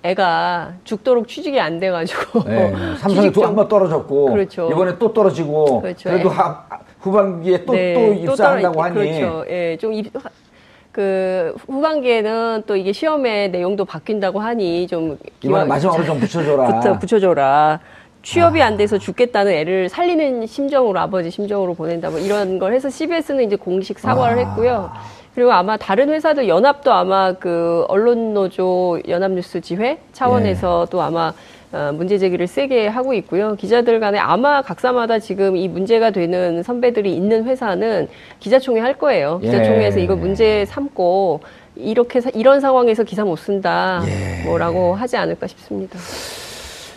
C: 애가 죽도록 취직이 안 돼가지고
A: 예, 삼성이
C: 취직
A: 또
C: 좀-
A: 한번 떨어졌고
C: 그렇죠.
A: 이번에 또 떨어지고
C: 그렇죠.
A: 그래도
C: 예.
A: 하, 후반기에 또,
C: 네,
A: 또 입사한다고
C: 떨어-
A: 하니
C: 그렇죠. 예, 좀 입, 그 후반기에는 또 이게 시험의 내용도 바뀐다고 하니 좀 기왕-
A: 마지막으로 좀 붙여줘라.
C: 붙여, 붙여줘라. 취업이 안 돼서 죽겠다는 애를 살리는 심정으로 아버지 심정으로 보낸다 뭐 이런 걸 해서 CBS는 이제 공식 사과를
A: 아.
C: 했고요. 그리고 아마 다른 회사들 연합도 아마 그 언론노조 연합뉴스 지회 차원에서
A: 예.
C: 또 아마 어, 문제 제기를 세게 하고 있고요. 기자들 간에 아마 각사마다 지금 이 문제가 되는 선배들이 있는 회사는 기자총회 할 거예요. 기자총회에서
A: 예.
C: 이거 문제 삼고 이렇게 사- 이런 상황에서 기사 못 쓴다
A: 예.
C: 뭐라고 하지 않을까 싶습니다.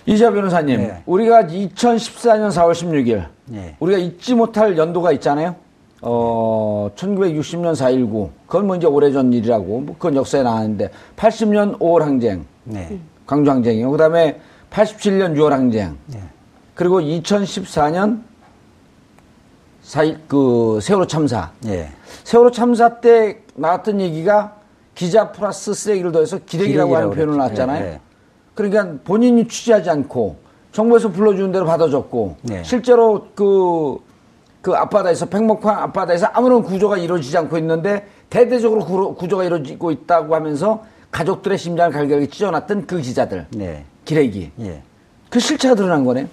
A: 이자 변호사님,
D: 네.
A: 우리가 2014년 4월 16일,
D: 네.
A: 우리가 잊지 못할 연도가 있잖아요. 어, 1960년 4.19. 그건 뭐 이제 오래전 일이라고, 뭐 그건 역사에 나왔는데, 80년 5월 항쟁,
D: 네.
A: 광주 항쟁이요. 그 다음에 87년 6월 항쟁.
D: 네.
A: 그리고 2014년 4.1, 그, 세월호 참사.
D: 예.
A: 세월호 참사 때 나왔던 얘기가 기자 플러스 쓰레기를 더해서 기레기라고 하는
D: 기레기라고
A: 표현을. 나왔잖아요.
D: 예, 예.
A: 그러니까 본인이 취재하지 않고 정부에서 불러주는 대로 받아줬고
D: 네.
A: 실제로 그, 그 앞바다에서 백목항 앞바다에서 아무런 구조가 이루어지지 않고 있는데 대대적으로 구, 구조가 이루어지고 있다고 하면서 가족들의 심장을 갈갈하게 찢어놨던 그 기자들
D: 네.
A: 기레기
D: 예.
A: 그 실체가 드러난 거네.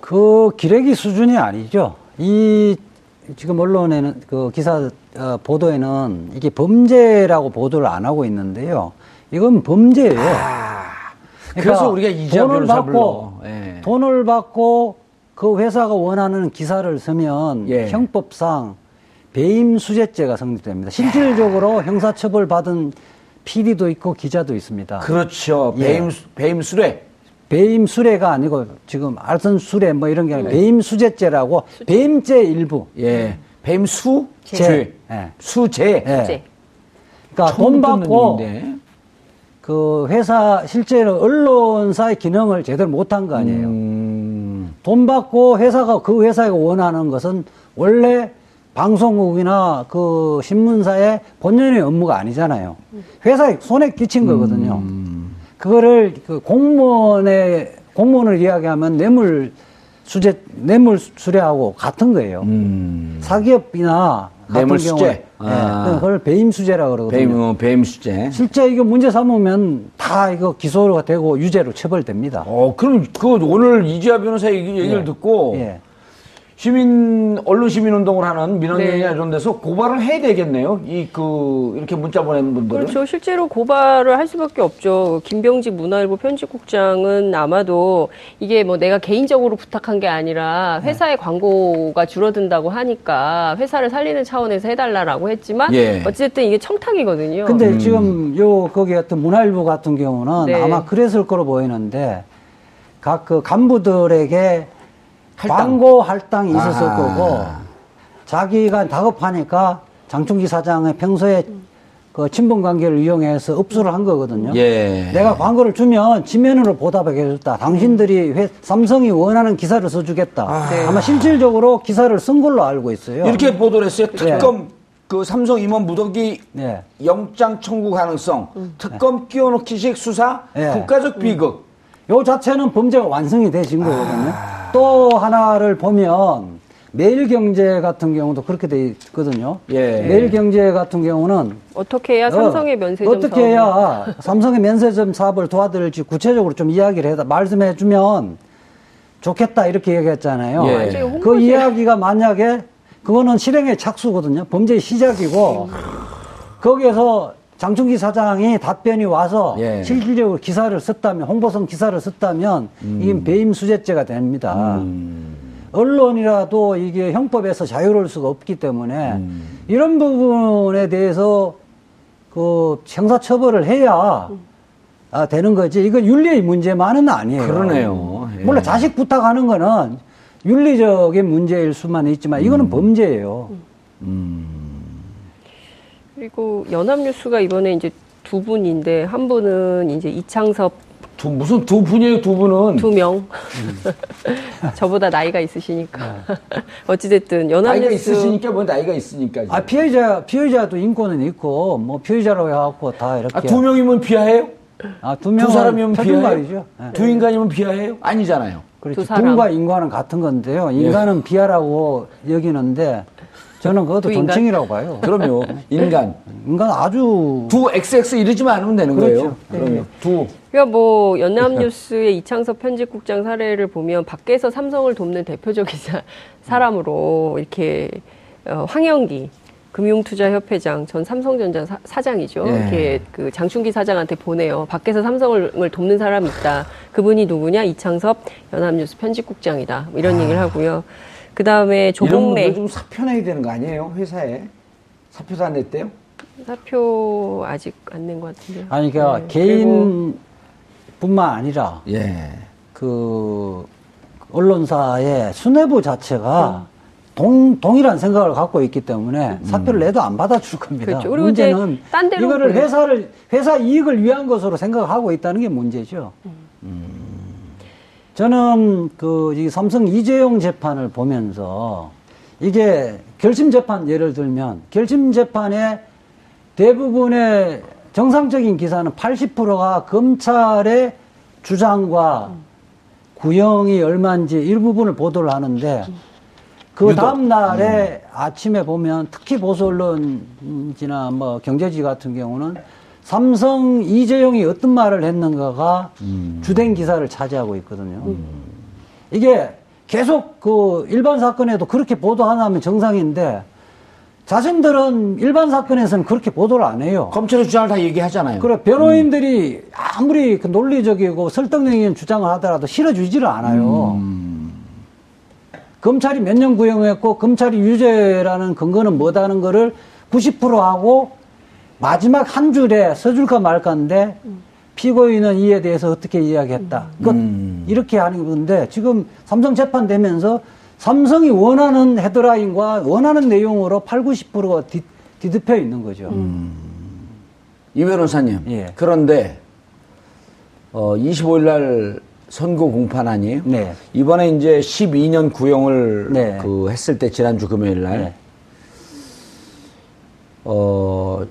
D: 그 기레기 수준이 아니죠. 이 지금 언론에는 그 기사 어, 보도에는 이게 범죄라고 보도를 안 하고 있는데요. 이건 범죄예요.
A: 그래서 우리가 이재화
D: 돈을 받고.
A: 예.
D: 돈을 받고 그 회사가 원하는 기사를 쓰면
A: 예.
D: 형법상 배임 수재죄가 성립됩니다. 실질적으로 형사처벌 받은 PD도 있고 기자도 있습니다.
A: 그렇죠.
D: 예.
A: 배임, 배임 수뢰.
D: 배임 수뢰가 아니고 지금 알선 수뢰 뭐 이런 게 아니라 배임 수재죄라고 배임죄 일부.
A: 예. 배임 수?
D: 죄. 예.
A: 수재.
D: 예.
C: 제.
D: 그러니까 돈 받고. 그 회사 실제로 언론사의 기능을 제대로 못한 거 아니에요.
A: 음,
D: 돈 받고 회사가 그 회사가 원하는 것은 원래 방송국이나 그 신문사의 본연의 업무가 아니잖아요. 회사에 손에 끼친 거거든요. 그거를 그 공무원의 공무원을 이야기하면 뇌물 수재 뇌물 수뢰하고 같은 거예요.
A: 음.
D: 사기업이나 같은
A: 뇌물
D: 경우에
A: 아.
D: 그걸 배임 수재라 그러거든요.
A: 배임, 어, 배임 수재.
D: 실제 이거 문제 삼으면 다 이거 기소가 되고 유죄로 처벌됩니다.
A: 어, 그럼 그 오늘 이지아 변호사 얘기, 얘기를
D: 예.
A: 듣고
D: 예.
A: 시민 언론 시민 운동을 하는 민원연이나
C: 네.
A: 이런 데서 고발을 해야 되겠네요. 이 그 이렇게 문자 보내는 분들은.
C: 그렇죠. 실제로 고발을 할 수밖에 없죠. 김병직 문화일보 편집국장은 아마도 이게 뭐 내가 개인적으로 부탁한 게 아니라
A: 네.
C: 회사의 광고가 줄어든다고 하니까 회사를 살리는 차원에서 해달라라고 했지만
A: 예.
C: 어쨌든 이게 청탁이거든요.
D: 근데 지금 요 거기 어떤 문화일보 같은 경우는
C: 네.
D: 아마 그랬을 거로 보이는데 각 그 간부들에게
A: 할당.
D: 광고 할당이 있었을
A: 아하.
D: 거고 자기가 다급하니까 장충기 사장의 평소에 그 친분 관계를 이용해서 읍수를 한 거거든요.
A: 예.
D: 내가 광고를 주면 지면으로 보답하게 해줬다. 당신들이 회- 삼성이 원하는 기사를 써주겠다.
C: 네.
D: 아마 실질적으로 기사를 쓴 걸로 알고 있어요.
A: 이렇게 보도를 했어요. 특검 그 삼성 임원 무더기
D: 네.
A: 영장 청구 가능성, 특검 끼워넣기식 수사,
D: 예.
A: 국가적 비극.
D: 요 자체는 범죄가 완성이 되신 거거든요. 또 하나를 보면 매일경제 같은 경우도 그렇게 돼 있거든요.
A: 예.
D: 매일경제 같은 경우는
C: 어떻게 해야 삼성의 면세점
D: 어떻게 해야 삼성의 면세점 사업을 도와드릴지 구체적으로 좀 이야기를 해다 말씀해 주면 좋겠다 이렇게 얘기했잖아요.
A: 예.
D: 그 이야기가 만약에 그거는 실행의 착수거든요. 범죄의 시작이고 거기에서 장충기 사장이 답변이 와서
A: 예.
D: 실질적으로 기사를 썼다면 홍보성 기사를 썼다면 이게 배임 수재죄가 됩니다. 언론이라도 이게 형법에서 자유로울 수가 없기 때문에 이런 부분에 대해서 그 형사처벌을 해야 아, 되는 거지. 이건 윤리의 문제만은 아니에요.
A: 그러네요. 예.
D: 물론 자식 부탁하는 거는 윤리적인 문제일 수만 있지만 이거는 범죄예요.
C: 그리고 연합뉴스가 이번에 이제 두 분인데 한 분은 이제 이창섭
A: 두, 무슨 두 분이에요, 두 분은?
C: 두 명.
A: 음.
C: 저보다 나이가 있으시니까. 어찌됐든
A: 나이가
C: 연합뉴스
A: 있으시니까 뭐 나이가 있으니까.
D: 아, 피해자, 피해자도 인권은 있고, 뭐, 피해자라고 해갖고 다 이렇게.
A: 아, 두 명이면 비하해요?
D: 아,
A: 두두
D: 명은
A: 사람이면 비하해요?
D: 예.
A: 두 인간이면 비하해요? 아니잖아요.
D: 그렇죠.
C: 두 사람.
D: 분과 인과는 같은 건데요. 인간은 비하라고 여기는데, 저는 그것도? 존칭이라고 봐요.
A: 그럼요. 인간.
D: 인간 아주.
A: 두 XX 이러지만 않으면 되는
D: 그렇죠.
A: 거예요. 그럼요. 두.
C: 그러니까 뭐 연합뉴스의 이창섭 편집국장 사례를 보면 밖에서 삼성을 돕는 대표적인 사, 사람으로 이렇게 어, 황영기 금융투자협회장 전 삼성전자 사, 장이죠
A: 예.
C: 이렇게 그 장충기 사장한테 보내요. 밖에서 삼성을 돕는 사람이 있다. 그분이 누구냐? 이창섭 연합뉴스 편집국장이다. 뭐 이런 얘기를 하고요. 그 다음에
A: 아. 이런
C: 조봉래
A: 분들 좀 사표 내야 되는 거 아니에요? 회사에. 사표도 안 냈대요?
C: 사표 아직 안 낸 것 같은데요.
D: 아니, 그러니까
C: 네. 그리고
D: 개인 뿐만 아니라,
A: 예.
D: 그, 언론사의 수뇌부 자체가 동, 동일한 생각을 갖고 있기 때문에 사표를 내도 안 받아줄 겁니다.
C: 그렇죠. 그리고
D: 문제는
C: 딴 데로
D: 이거를 회사를, 회사 이익을 위한 것으로 생각하고 있다는 게 문제죠. 저는 그, 이 삼성 이재용 재판을 보면서 이게 결심 재판 예를 들면 결심 재판에 대부분의 정상적인 기사는 80%가 검찰의 주장과 구형이 얼마인지 일부분을 보도를 하는데 그 다음 날에 아침에 보면 특히 보수 언론이나 뭐 경제지 같은 경우는 삼성 이재용이 어떤 말을 했는가가 주된 기사를 차지하고 있거든요. 이게 계속 그 일반 사건에도 그렇게 보도하면 정상인데 자신들은 일반 사건에서는 그렇게 보도를 안 해요.
A: 검찰의 주장을 다 얘기하잖아요.
D: 그래 변호인들이 아무리 그 논리적이고 설득력 있는 주장을 하더라도 실어주지를 않아요. 검찰이 몇 년 구형했고 검찰이 유죄라는 근거는 뭐다는 거를 90% 하고 마지막 한 줄에 써줄까 말까인데 피고인은 이에 대해서 어떻게 이야기했다. 그 이렇게 하는 건데 지금 삼성 재판 되면서 삼성이 원하는 헤드라인과 원하는 내용으로 8, 90%가 뒤, 뒤덮여 있는 거죠.
A: 이 변호사님.
D: 예.
A: 그런데 어 25일 날 선고 공판 아니에요?
D: 네.
A: 이번에 이제 12년 구형을
D: 네.
A: 그 했을 때 지난주 금요일 날
D: 네.
A: 어,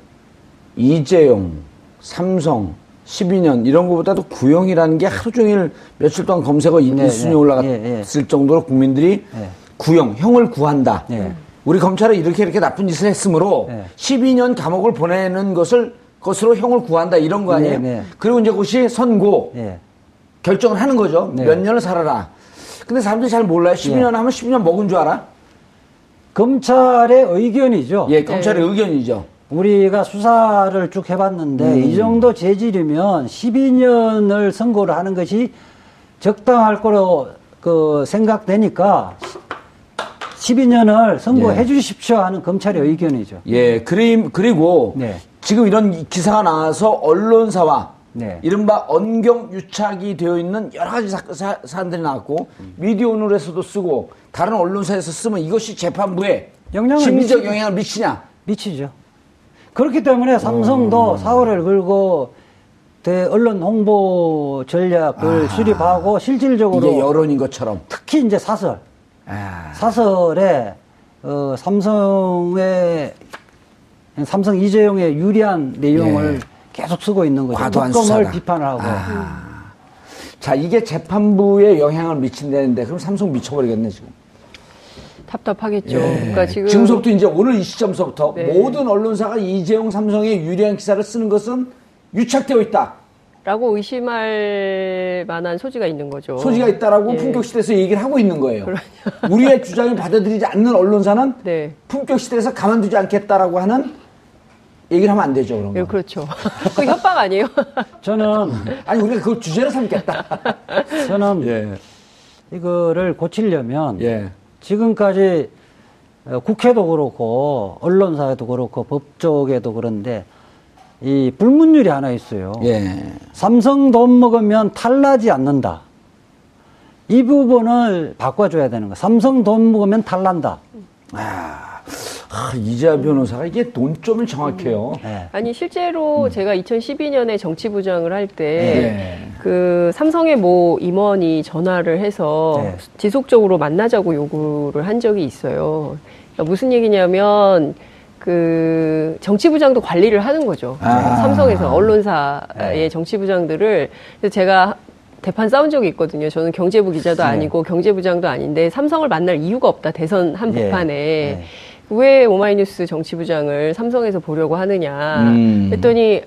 A: 이재용, 삼성, 12년 이런 것보다도 구형이라는 게 하루 종일 며칠 동안 검색어 1,
D: 네,
A: 2순위
D: 네.
A: 올라갔을
D: 예, 예.
A: 정도로 국민들이
D: 네.
A: 구형, 형을 구한다.
D: 네.
A: 우리 검찰은 이렇게 이렇게 나쁜 짓을 했으므로
D: 네.
A: 12년 감옥을 보내는 것을 것으로 형을 구한다 이런 거 아니에요?
D: 네, 네.
A: 그리고 이제 그것이 선고
D: 예.
A: 결정을 하는 거죠.
D: 네.
A: 몇 년을 살아라. 근데 사람들이 잘 몰라요. 12년 하면 12년 먹은 줄 알아?
D: 검찰의 의견이죠.
A: 예, 검찰의 의견이죠.
D: 우리가 수사를 쭉 해봤는데
A: 음.
D: 이 정도 재질이면 12년을 선고를 하는 것이 적당할 거로 그 생각되니까 12년을 선고해
A: 예.
D: 주십시오 하는 검찰의 의견이죠.
A: 예, 그림, 그리고
D: 네.
A: 지금 이런 기사가 나와서 언론사와
D: 네.
A: 이른바 언경 유착이 되어 있는 여러 가지 사, 사, 사안들이 나왔고 미디어 오늘에서도 쓰고 다른 언론사에서 쓰면 이것이 재판부에 심리적. 영향을 미치냐?
D: 미치죠. 그렇기 때문에 삼성도 사활을 걸고 대 언론 홍보 전략을 수립하고 실질적으로
A: 이게 여론인 것처럼.
D: 특히 이제 사설
A: 아,
D: 사설에 어, 삼성의 삼성 이재용의 유리한 내용을
A: 예.
D: 계속 쓰고 있는 거죠.
A: 과도한 수사다.
D: 비판을 하고.
A: 아. 자, 이게 재판부에 영향을 미친다는데 그럼 삼성 미쳐버리겠네 지금.
C: 답답하겠죠. 그러니까 지금
A: 예. 지금서부터 이제 오늘 이 시점서부터
C: 네.
A: 모든 언론사가 이재용 삼성의 유리한 기사를 쓰는 것은 유착되어 있다.
C: 라고 의심할 만한 소지가 있는 거죠.
A: 소지가 있다라고
C: 예.
A: 품격시대에서 얘기를 하고 있는 거예요. 우리의 주장을 받아들이지 않는 언론사는
C: 네.
A: 품격시대에서 가만두지 않겠다라고 하는 얘기를 하면 안 되죠, 그런
C: 예,
A: 거.
C: 그렇죠. 그 협박 아니에요?
D: 저는
A: 아니, 우리가 그걸 주제로 삼겠다.
D: 저는
A: 예.
D: 이거를 고치려면
A: 예.
D: 지금까지 어, 국회도 그렇고 언론사에도 그렇고 법조계도 그런데 이 불문율이 하나 있어요.
A: 예.
D: 삼성 돈 먹으면 탈나지 않는다. 이 부분을 바꿔줘야 되는 거야. 삼성 돈 먹으면 탈난다.
A: 아, 이재하 변호사가 이게 논점을 정확해요.
D: 예.
C: 아니 실제로 제가 2012년에 정치부장을 할때
A: 예.
C: 그 삼성의 모 임원이 전화를 해서
D: 네.
C: 지속적으로 만나자고 요구를 한 적이 있어요. 그러니까 무슨 얘기냐면 그 정치부장도 관리를 하는 거죠.
A: 아.
C: 삼성에서 언론사의 정치부장들을 그래서 제가 대판 싸운 적이 있거든요. 저는 경제부 기자도
D: 네.
C: 아니고 경제부장도 아닌데 삼성을 만날 이유가 없다. 대선 한 복판에.
D: 예.
C: 왜 오마이뉴스 정치부장을 삼성에서 보려고 하느냐
A: 음.
C: 했더니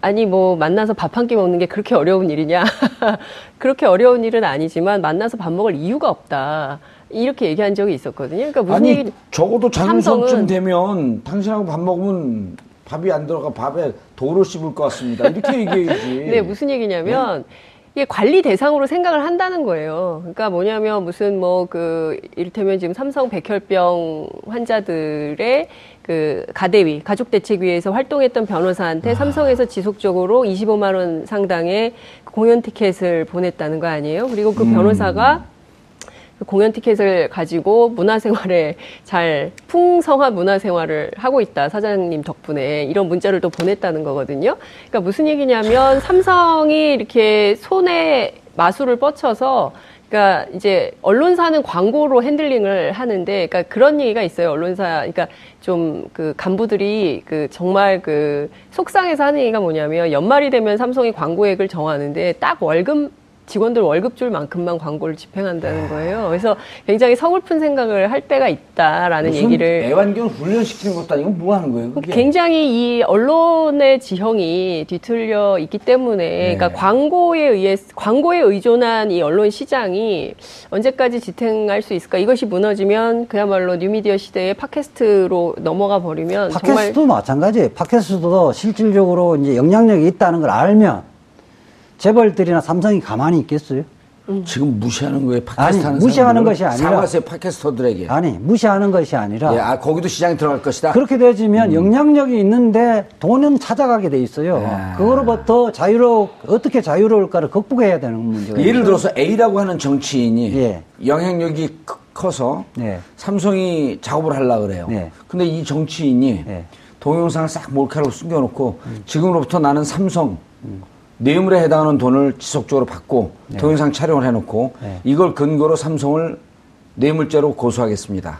C: 아니 뭐 만나서 밥 한 끼 먹는 게 그렇게 어려운 일이냐 그렇게 어려운 일은 아니지만 만나서 밥 먹을 이유가 없다 이렇게 얘기한 적이 있었거든요 그러니까 무슨
A: 아니,
C: 얘기
A: 적어도
C: 삼성은-
A: 되면 당신하고 밥 먹으면 밥이 안 들어가 밥에 도로 씹을 것 같습니다. 이렇게 얘기해야지.
C: 네, 무슨 얘기냐면 이게 관리 대상으로 생각을 한다는 거예요. 그러니까 뭐냐면 무슨 뭐 그 이를테면 지금 삼성 백혈병 환자들의 그 가대위 가족 대책위에서 활동했던 변호사한테 삼성에서 지속적으로 25만 원 상당의 공연 티켓을 보냈다는 거 아니에요? 그리고 그 변호사가 그 공연 티켓을 가지고 문화생활에 잘 풍성한 문화생활을 하고 있다 사장님 덕분에 이런 문자를 또 보냈다는 거거든요. 그러니까 무슨 얘기냐면 삼성이 이렇게 손에 마술을 뻗쳐서 그러니까 이제 언론사는 광고로 핸들링을 하는데 그러니까 그런 얘기가 있어요. 언론사 그러니까 좀 그 간부들이 그 정말 그 속상해서 하는 얘기가 뭐냐면 연말이 되면 삼성이 광고액을 정하는데 딱 월급 직원들 월급 줄 만큼만 광고를 집행한다는 거예요. 그래서 굉장히 서글픈 생각을 할 때가 있다라는 얘기를
A: 애완견 훈련시키는 것도 아니고 뭐 하는 거예요? 그게?
C: 굉장히 이 언론의 지형이 뒤틀려 있기 때문에
A: 네.
C: 그러니까 광고에 의해 광고에 의존한 이 언론 시장이 언제까지 지탱할 수 있을까? 이것이 무너지면 그야말로 뉴미디어 시대의 팟캐스트로 넘어가 버리면 정말
D: 팟캐스트도 마찬가지예요. 팟캐스트도 실질적으로 이제 영향력이 있다는 걸 알면 재벌들이나 삼성이 가만히 있겠어요?
A: 지금 무시하는 거예요. 팟캐스트
D: 아니,
A: 하는
D: 무시하는? 것이 아니라-
A: 사과하세요, 팟캐스터들에게.
D: 아니, 무시하는 것이 아니라
A: 예, 아, 거기도 시장에 들어갈 것이다.
D: 그렇게 되지면 영향력이 있는데 돈은 찾아가게 돼 있어요.
A: 야.
D: 그거로부터 자유로 어떻게 자유로울까를 극복해야 되는 문제가
A: 예를
D: 있어요.
A: 들어서 A라고 하는 정치인이
D: 예.
A: 영향력이 크- 커서
D: 네.
A: 삼성이 작업을 하려고 그래요.
D: 네.
A: 근데 이 정치인이
D: 네.
A: 동영상을 싹 몰카로 숨겨놓고 지금으로부터 나는 삼성 뇌물에 해당하는 돈을 지속적으로 받고 동영상 촬영을 해놓고
D: 네.
A: 이걸 근거로 삼성을 뇌물죄로 고소하겠습니다.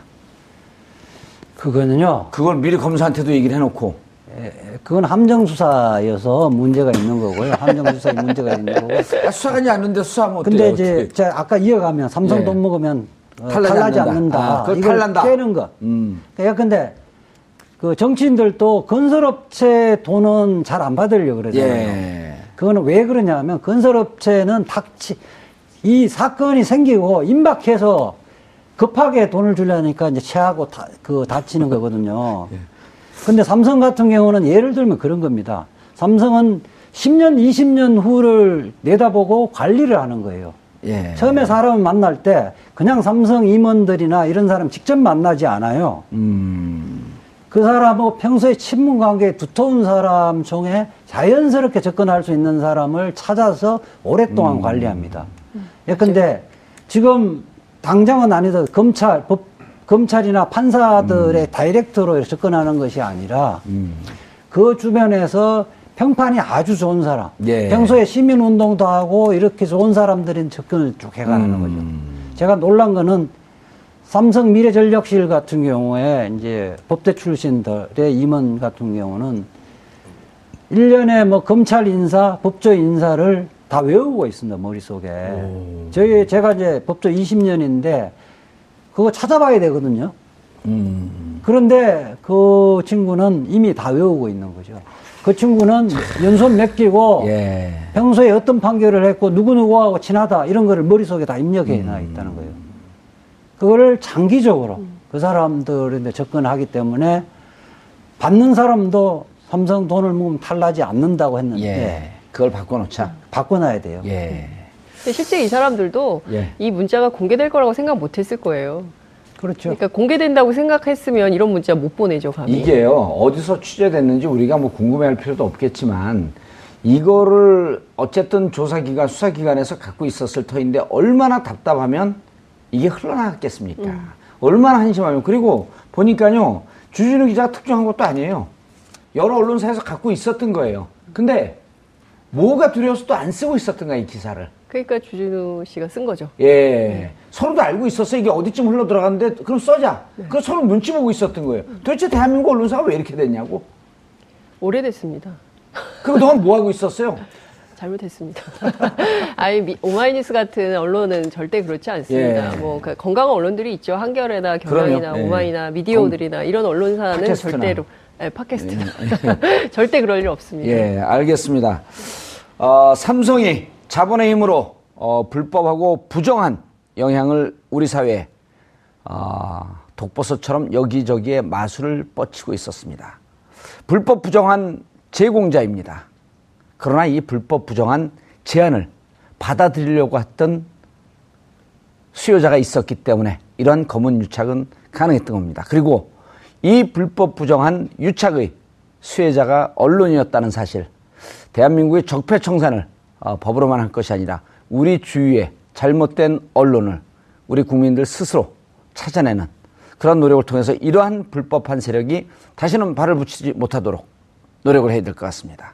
D: 그거는요.
A: 그걸 미리 검사한테도 얘기를 해놓고
D: 그건 함정수사여서 문제가 있는 거고요. 함정수사에 문제가 있는 거고.
A: 아, 수사관이 아는데 수사하면 어때요?
D: 근데
A: 어떻게.
D: 이제 제가 아까 이어가면 삼성
A: 예.
D: 돈 먹으면 어,
A: 탈나지 않는다. 아,
D: 이걸
A: 탈난다.
D: 깨는 거.
A: 음.
D: 그러니까 근데 그 정치인들도 건설업체 돈은 잘 안 받으려고 그러잖아요.
A: 예.
D: 그거는 왜 그러냐면 건설업체는 닥치 이 사건이 생기고 임박해서 급하게 돈을 주려니까 이제 체하고 다, 그 다치는 거거든요. 근데 삼성 같은 경우는 예를 들면 그런 겁니다. 삼성은 10년, 20년 후를 내다보고 관리를 하는 거예요.
A: 예.
D: 처음에 사람을 만날 때 그냥 삼성 임원들이나 이런 사람 직접 만나지 않아요.
A: 음.
D: 그 사람하고 평소에 친분 관계에 두터운 사람 중에 자연스럽게 접근할 수 있는 사람을 찾아서 오랫동안 관리합니다. 예컨대 지금 당장은 아니더라도 검찰, 법, 검찰이나 판사들의 다이렉트로 접근하는 것이 아니라 그 주변에서 평판이 아주 좋은 사람,
A: 예.
D: 평소에 시민 운동도 하고 이렇게 좋은 사람들은 접근을 쭉 해가는 거죠. 제가 놀란 거는 삼성 미래전력실 같은 경우에 이제 법대 출신들의 임원 같은 경우는 일년에 뭐 검찰 인사, 법조 인사를 다 외우고 있습니다, 머릿속에. 저희, 제가 이제 법조 20년인데 그거 찾아봐야 되거든요.
A: 음.
D: 그런데 그 친구는 이미 다 외우고 있는 거죠. 그 친구는 연손 맡기고
A: 예.
D: 평소에 어떤 판결을 했고 누구누구하고 친하다 이런 거를 머릿속에 다 입력해 놔
A: 음.
D: 있다는 거예요. 그거를 장기적으로 그 사람들한테 접근하기 때문에 받는 사람도 삼성 돈을 모으면 탈나지 않는다고 했는데
A: 예. 그걸 바꿔놓자.
D: 바꿔놔야 돼요.
A: 예.
C: 근데 실제 이 사람들도
A: 예.
C: 이 문자가 공개될 거라고 생각 못 했을 거예요.
D: 그렇죠.
C: 그러니까 공개된다고 생각했으면 이런 문자 못 보내죠, 감히.
A: 이게요, 어디서 취재됐는지 우리가 뭐 궁금해할 필요도 없겠지만, 이거를 어쨌든 조사기관, 수사기관에서 갖고 있었을 터인데, 얼마나 답답하면 이게 흘러나갔겠습니까? 얼마나 한심하면. 그리고 보니까요, 주진우 기자가 특정한 것도 아니에요. 여러 언론사에서 갖고 있었던 거예요. 근데, 뭐가 두려워서 또 안 쓰고 있었던 거야, 이 기사를.
C: 그러니까 주진우 씨가 쓴 거죠.
A: 예. 서로도 알고 있었어. 이게 어디쯤 흘러 들어갔는데, 그럼 써자. 그럼 서로 눈치 보고 있었던 거예요. 도대체 대한민국 언론사가 왜 이렇게 됐냐고.
C: 오래됐습니다.
A: 그동안 뭐 하고 있었어요?
C: 잘못했습니다. 아니 미- 오마이뉴스 같은 언론은 절대 그렇지 않습니다.
A: 예.
C: 뭐 그 건강한 언론들이 있죠. 한겨레나 경향이나
A: 그럼요. 예.
C: 오마이나 미디어들이나 이런 언론사는
A: 팟캐스트나.
C: 절대로 예, 팟캐스트나 절대 그럴 일 없습니다.
A: 예, 알겠습니다. 어, 삼성이 자본의 힘으로 어, 불법하고 부정한 영향을 우리 사회에 어, 독버섯처럼 여기저기에 마술을 뻗치고 있었습니다. 불법 부정한 제공자입니다. 그러나 이 불법 부정한 제안을 받아들이려고 했던 수요자가 있었기 때문에 이러한 검은 유착은 가능했던 겁니다. 그리고 이 불법 부정한 유착의 수혜자가 언론이었다는 사실, 대한민국의 적폐청산을 어, 법으로만 할 것이 아니라 우리 주위의 잘못된 언론을 우리 국민들 스스로 찾아내는 그런 노력을 통해서 이러한 불법한 세력이 다시는 발을 붙이지 못하도록 노력을 해야 될 것 같습니다.